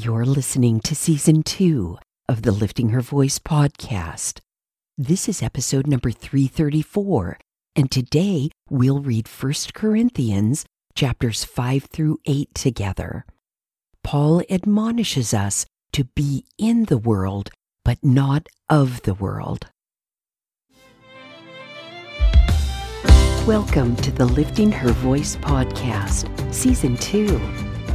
You're listening to season two of the Lifting Her Voice podcast. This is episode number 334, and today we'll read 1 Corinthians chapters 5 through 8 together. Paul admonishes us to be in the world, but not of the world. Welcome to the Lifting Her Voice podcast, season two.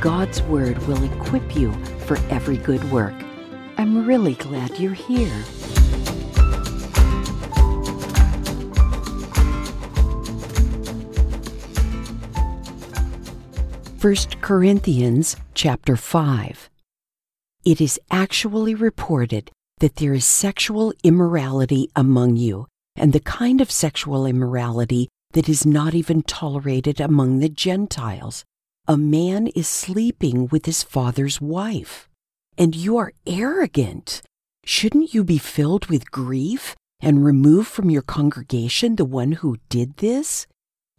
God's Word will equip you for every good work. I'm really glad you're here. First Corinthians chapter 5. It is actually reported that there is sexual immorality among you, and the kind of sexual immorality that is not even tolerated among the Gentiles. A man is sleeping with his father's wife. And you are arrogant. Shouldn't you be filled with grief and remove from your congregation the one who did this?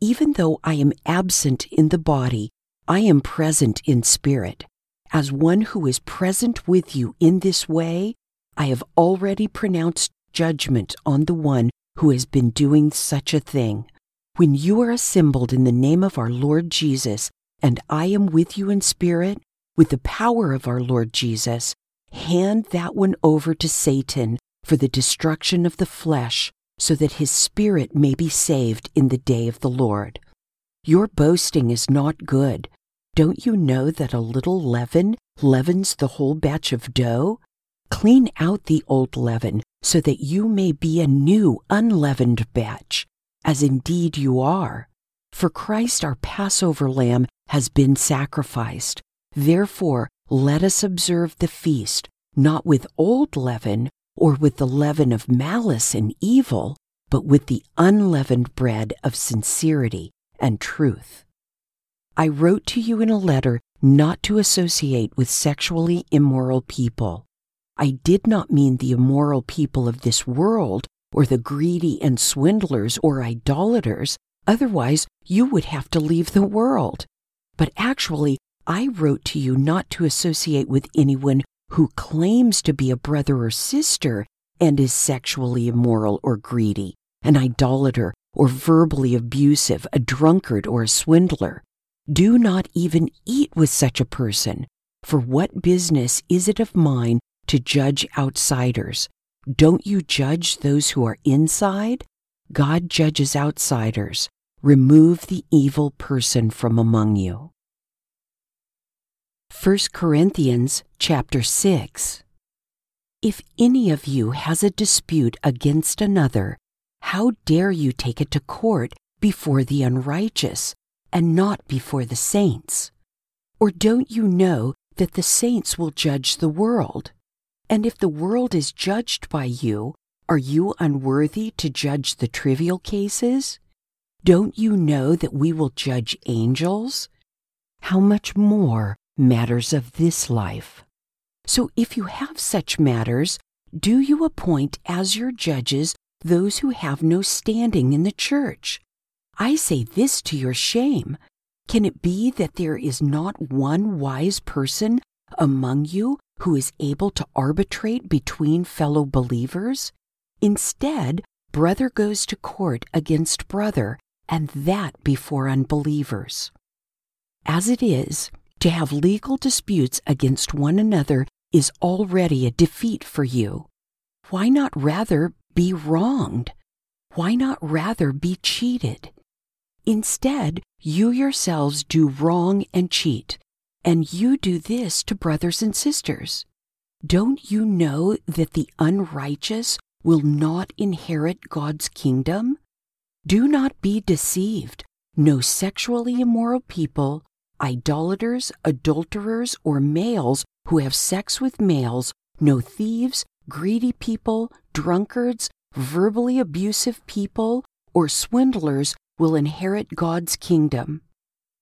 Even though I am absent in the body, I am present in spirit. As one who is present with you in this way, I have already pronounced judgment on the one who has been doing such a thing. When you are assembled in the name of our Lord Jesus, and I am with you in spirit, with the power of our Lord Jesus, hand that one over to Satan for the destruction of the flesh, so that his spirit may be saved in the day of the Lord. Your boasting is not good. Don't you know that a little leaven leavens the whole batch of dough? Clean out the old leaven, so that you may be a new, unleavened batch as indeed you are. For Christ our Passover lamb has been sacrificed. Therefore, let us observe the feast, not with old leaven or with the leaven of malice and evil, but with the unleavened bread of sincerity and truth. I wrote to you in a letter not to associate with sexually immoral people. I did not mean the immoral people of this world or the greedy and swindlers or idolaters, otherwise you would have to leave the world. But actually, I wrote to you not to associate with anyone who claims to be a brother or sister and is sexually immoral or greedy, an idolater or verbally abusive, a drunkard or a swindler. Do not even eat with such a person, for what business is it of mine to judge outsiders? Don't you judge those who are inside? God judges outsiders. Remove the evil person from among you. 1 Corinthians chapter 6 If any of you has a dispute against another, how dare you take it to court before the unrighteous and not before the saints? Or don't you know that the saints will judge the world? And if the world is judged by you, are you unworthy to judge the trivial cases? Don't you know that we will judge angels? How much more matters of this life? So if you have such matters, do you appoint as your judges those who have no standing in the church? I say this to your shame. Can it be that there is not one wise person among you who is able to arbitrate between fellow believers. Instead, brother goes to court against brother, and that before unbelievers. As it is, to have legal disputes against one another is already a defeat for you. Why not rather be wronged? Why not rather be cheated? Instead, you yourselves do wrong and cheat, and you do this to brothers and sisters. Don't you know that the unrighteous will not inherit God's kingdom? Do not be deceived. No sexually immoral people, idolaters, adulterers, or males who have sex with males no thieves, greedy people, drunkards, verbally abusive people, or swindlers will inherit God's kingdom.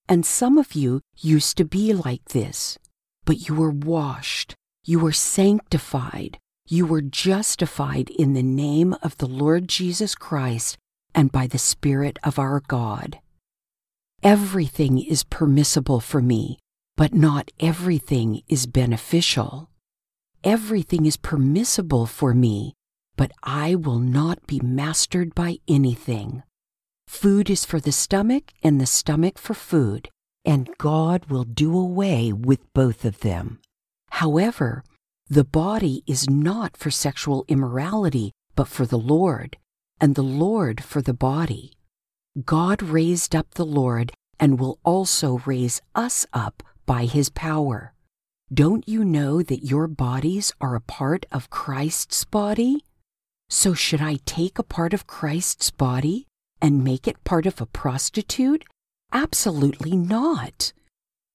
And some of you used to be like this, but you were washed, you were sanctified, you were justified in the name of the Lord Jesus Christ and by the Spirit of our God. Everything is permissible for me, but not everything is beneficial. Everything is permissible for me, but I will not be mastered by anything. Food is for the stomach, and the stomach for food, and God will do away with both of them. However, the body is not for sexual immorality, but for the Lord, and the Lord for the body. God raised up the Lord and will also raise us up by his power. Don't you know that your bodies are a part of Christ's body? So, should I take a part of Christ's body and make it part of a prostitute? Absolutely not.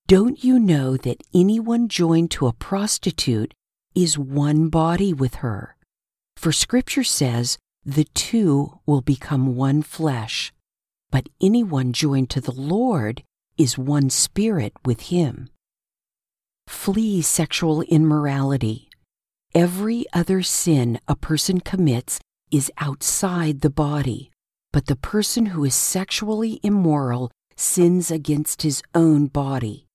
Don't you know that anyone joined to a prostitute is one body with her? For Scripture says, the two will become one flesh. But anyone joined to the Lord is one spirit with him. Flee sexual immorality. Every other sin a person commits is outside the body, but the person who is sexually immoral sins against his own body.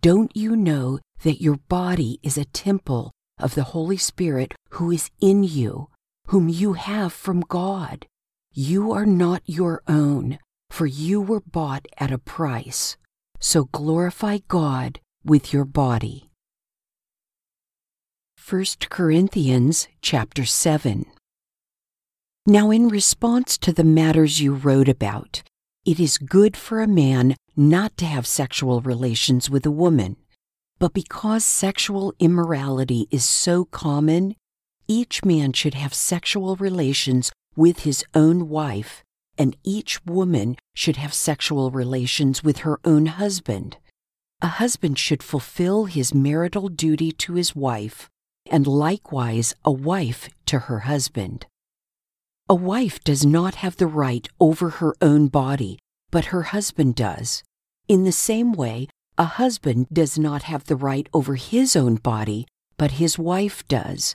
Don't you know that your body is a temple of the Holy Spirit who is in you, whom you have from God? You are not your own, for you were bought at a price. So glorify God with your body. 1 Corinthians chapter 7 Now in response to the matters you wrote about, it is good for a man not to have sexual relations with a woman. But because sexual immorality is so common, each man should have sexual relations with his own wife and each woman should have sexual relations with her own husband. A husband should fulfill his marital duty to his wife, and likewise a wife to her husband. A wife does not have the right over her own body, but her husband does. In the same way, a husband does not have the right over his own body, but his wife does.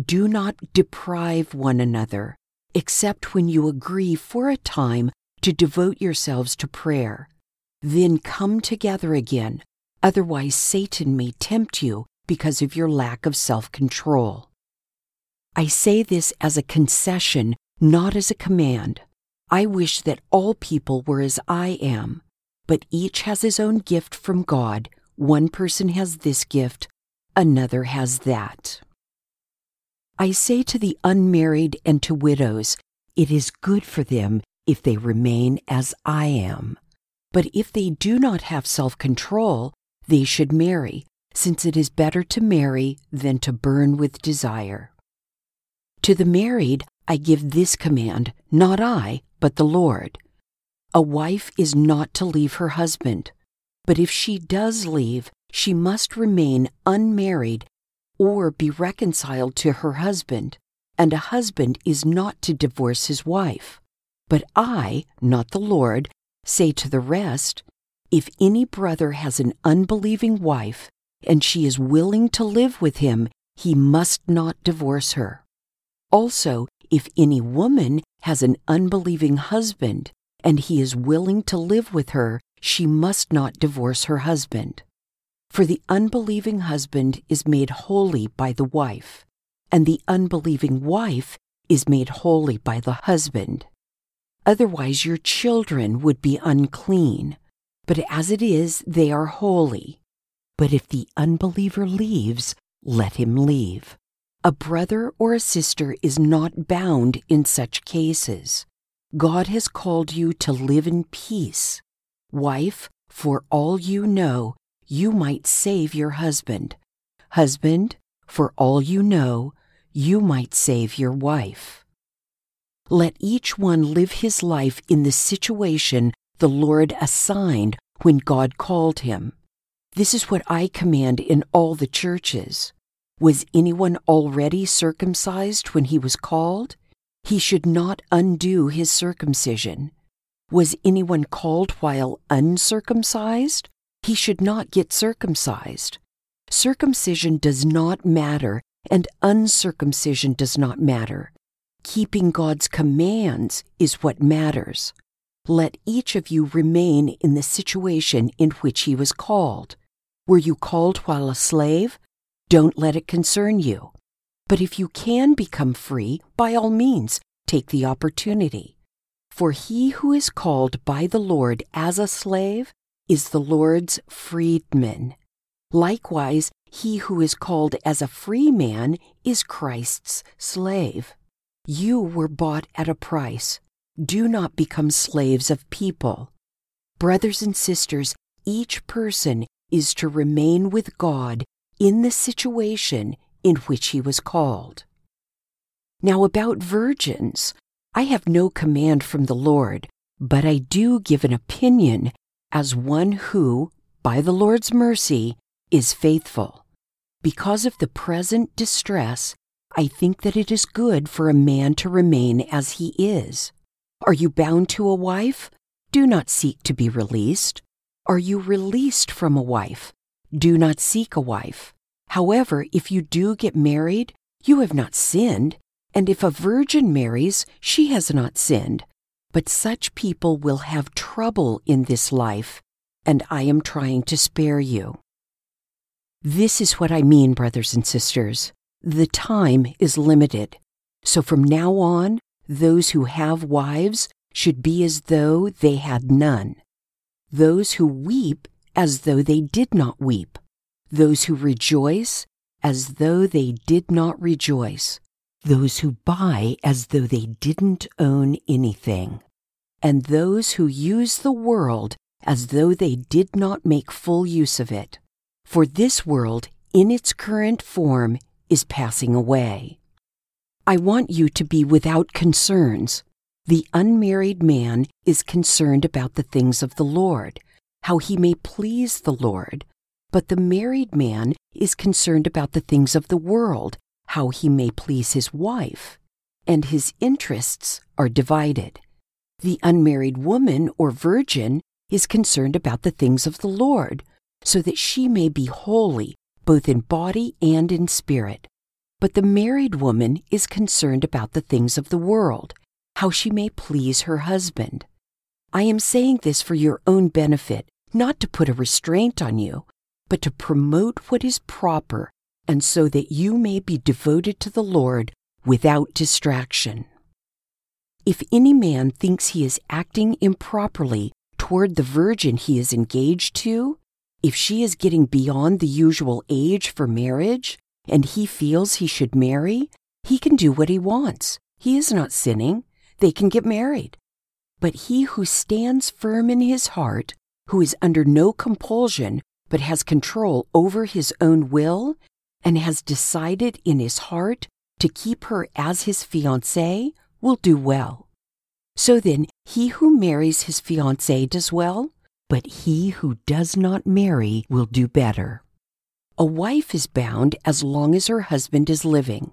Do not deprive one another except when you agree for a time to devote yourselves to prayer. Then come together again, otherwise, Satan may tempt you because of your lack of self control. I say this as a concession, not as a command. I wish that all people were as I am, but each has his own gift from God. One person has this gift, another has that. I say to the unmarried and to widows, it is good for them if they remain as I am. But if they do not have self control, they should marry, since it is better to marry than to burn with desire. To the married, I give this command, not I, but the Lord. A wife is not to leave her husband, but if she does leave, she must remain unmarried or be reconciled to her husband, and a husband is not to divorce his wife. But I, not the Lord, say to the rest, if any brother has an unbelieving wife, and she is willing to live with him, he must not divorce her. Also, if any woman has an unbelieving husband, and he is willing to live with her, she must not divorce her husband. For the unbelieving husband is made holy by the wife, and the unbelieving wife is made holy by the husband. Otherwise, your children would be unclean, but as it is, they are holy. But if the unbeliever leaves, let him leave. A brother or a sister is not bound in such cases. God has called you to live in peace. Wife, for all you know, you might save your husband. Husband, for all you know, you might save your wife. Let each one live his life in the situation the Lord assigned when God called him. This is what I command in all the churches. Was anyone already circumcised when he was called? He should not undo his circumcision. Was anyone called while uncircumcised? He should not get circumcised. Circumcision does not matter, and uncircumcision does not matter. Keeping God's commands is what matters. Let each of you remain in the situation in which he was called. Were you called while a slave? Don't let it concern you. But if you can become free, by all means, take the opportunity. For he who is called by the Lord as a slave is the Lord's freedman. Likewise, he who is called as a free man is Christ's slave. You were bought at a price. Do not become slaves of people. Brothers and sisters, each person is to remain with God in the situation in which he was called. Now, about virgins, I have no command from the Lord, but I do give an opinion as one who, by the Lord's mercy, is faithful. Because of the present distress, I think that it is good for a man to remain as he is. Are you bound to a wife? Do not seek to be released. Are you released from a wife? Do not seek a wife. However, if you do get married, you have not sinned, and if a virgin marries, she has not sinned. But such people will have trouble in this life, and I am trying to spare you. This is what I mean, brothers and sisters. The time is limited. So from now on, those who have wives should be as though they had none those who weep as though they did not weep, those who rejoice as though they did not rejoice, those who buy as though they didn't own anything, and those who use the world as though they did not make full use of it. For this world, in its current form, is passing away. I want you to be without concerns the unmarried man is concerned about the things of the Lord, how he may please the Lord, but the married man is concerned about the things of the world, how he may please his wife, and his interests are divided. The unmarried woman or virgin is concerned about the things of the Lord, so that she may be holy both in body and in spirit. But the married woman is concerned about the things of the world how she may please her husband. I am saying this for your own benefit, not to put a restraint on you, but to promote what is proper, and so that you may be devoted to the Lord without distraction. If any man thinks he is acting improperly toward the virgin he is engaged to, if she is getting beyond the usual age for marriage, and he feels he should marry, he can do what he wants. He is not sinning they can get married. But he who stands firm in his heart, who is under no compulsion, but has control over his own will, and has decided in his heart to keep her as his fiancée, will do well. So then, he who marries his fiancée does well, but he who does not marry will do better. A wife is bound as long as her husband is living.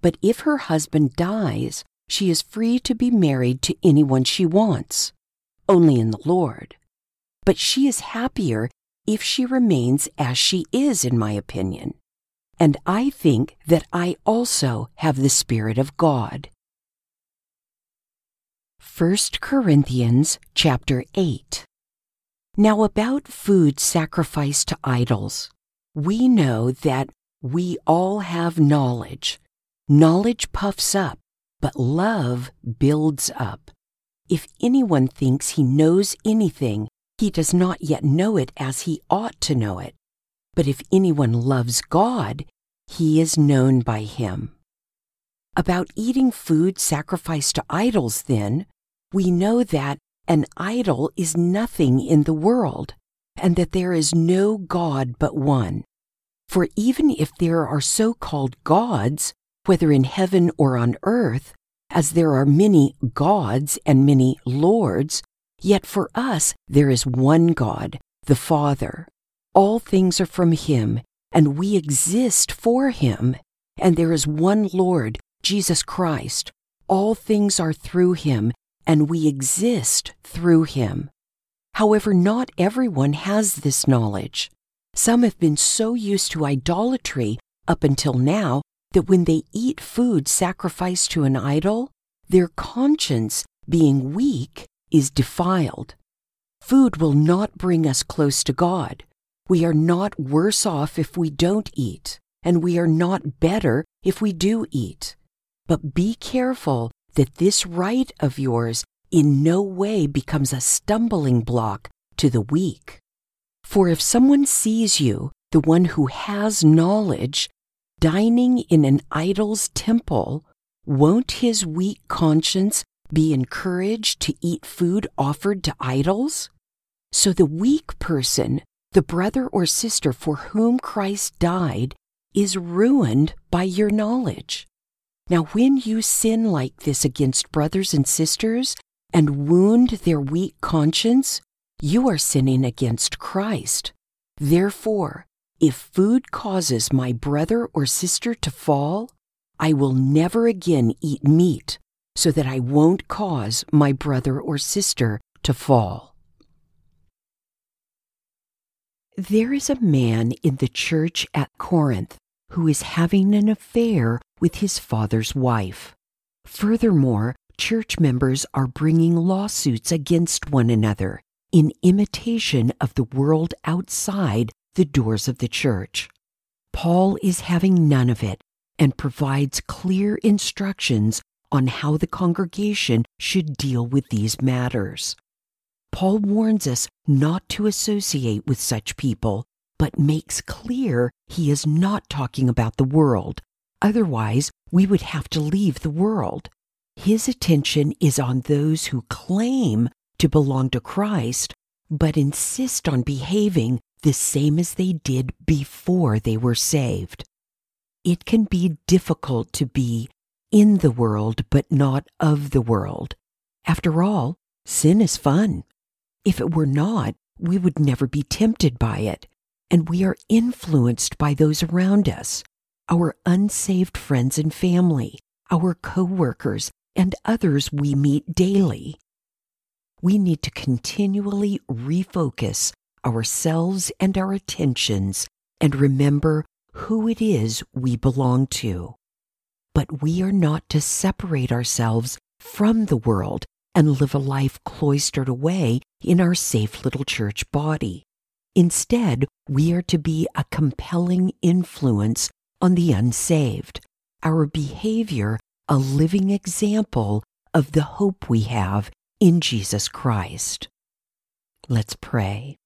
But if her husband dies, she is free to be married to anyone she wants, only in the Lord. But she is happier if she remains as she is, in my opinion. And I think that I also have the Spirit of God. 1 Corinthians chapter 8 Now about food sacrificed to idols, we know that we all have knowledge. Knowledge puffs up but love builds up. If anyone thinks he knows anything, he does not yet know it as he ought to know it. But if anyone loves God, he is known by him. About eating food sacrificed to idols, then, we know that an idol is nothing in the world, and that there is no God but one. For even if there are so called gods, whether in heaven or on earth, as there are many gods and many lords, yet for us there is one God, the Father. All things are from Him, and we exist for him. And there is one Lord, Jesus Christ. All things are through him, and we exist through him. However, not everyone has this knowledge. Some have been so used to idolatry up until now that when they eat food sacrificed to an idol, their conscience, being weak, is defiled. Food will not bring us close to God. We are not worse off if we don't eat, and we are not better if we do eat. But be careful that this right of yours in no way becomes a stumbling block to the weak. For if someone sees you, the one who has knowledge, dining in an idol's temple, won't his weak conscience be encouraged to eat food offered to idols? So the weak person, the brother or sister for whom Christ died, is ruined by your knowledge. Now, when you sin like this against brothers and sisters and wound their weak conscience, you are sinning against Christ. Therefore, if food causes my brother or sister to fall, I will never again eat meat so that I won't cause my brother or sister to fall. There is a man in the church at Corinth who is having an affair with his father's wife. Furthermore, church members are bringing lawsuits against one another in imitation of the world outside the doors of the church. Paul is having none of it and provides clear instructions on how the congregation should deal with these matters. Paul warns us not to associate with such people, but makes clear he is not talking about the world. Otherwise, we would have to leave the world. His attention is on those who claim to belong to Christ, but insist on behaving the same as they did before they were saved. It can be difficult to be in the world but not of the world. After all, sin is fun. If it were not, we would never be tempted by it, and we are influenced by those around us, our unsaved friends and family, our co-workers, and others we meet daily. We need to continually refocus ourselves and our attentions and remember who it is we belong to. But we are not to separate ourselves from the world and live a life cloistered away in our safe little church body. Instead, we are to be a compelling influence on the unsaved, our behavior a living example of the hope we have in Jesus Christ. Let's pray.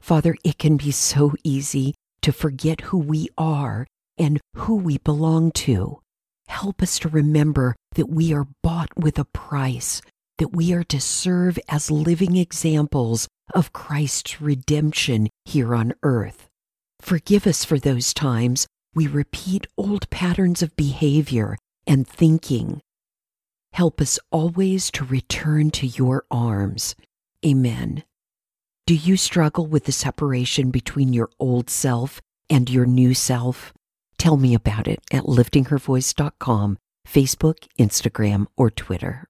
Father, it can be so easy to forget who we are and who we belong to. Help us to remember that we are bought with a price, that we are to serve as living examples of Christ's redemption here on earth. Forgive us for those times we repeat old patterns of behavior and thinking. Help us always to return to your arms. Amen. Do you struggle with the separation between your old self and your new self? Tell me about it at liftinghervoice.com, Facebook, Instagram, or Twitter.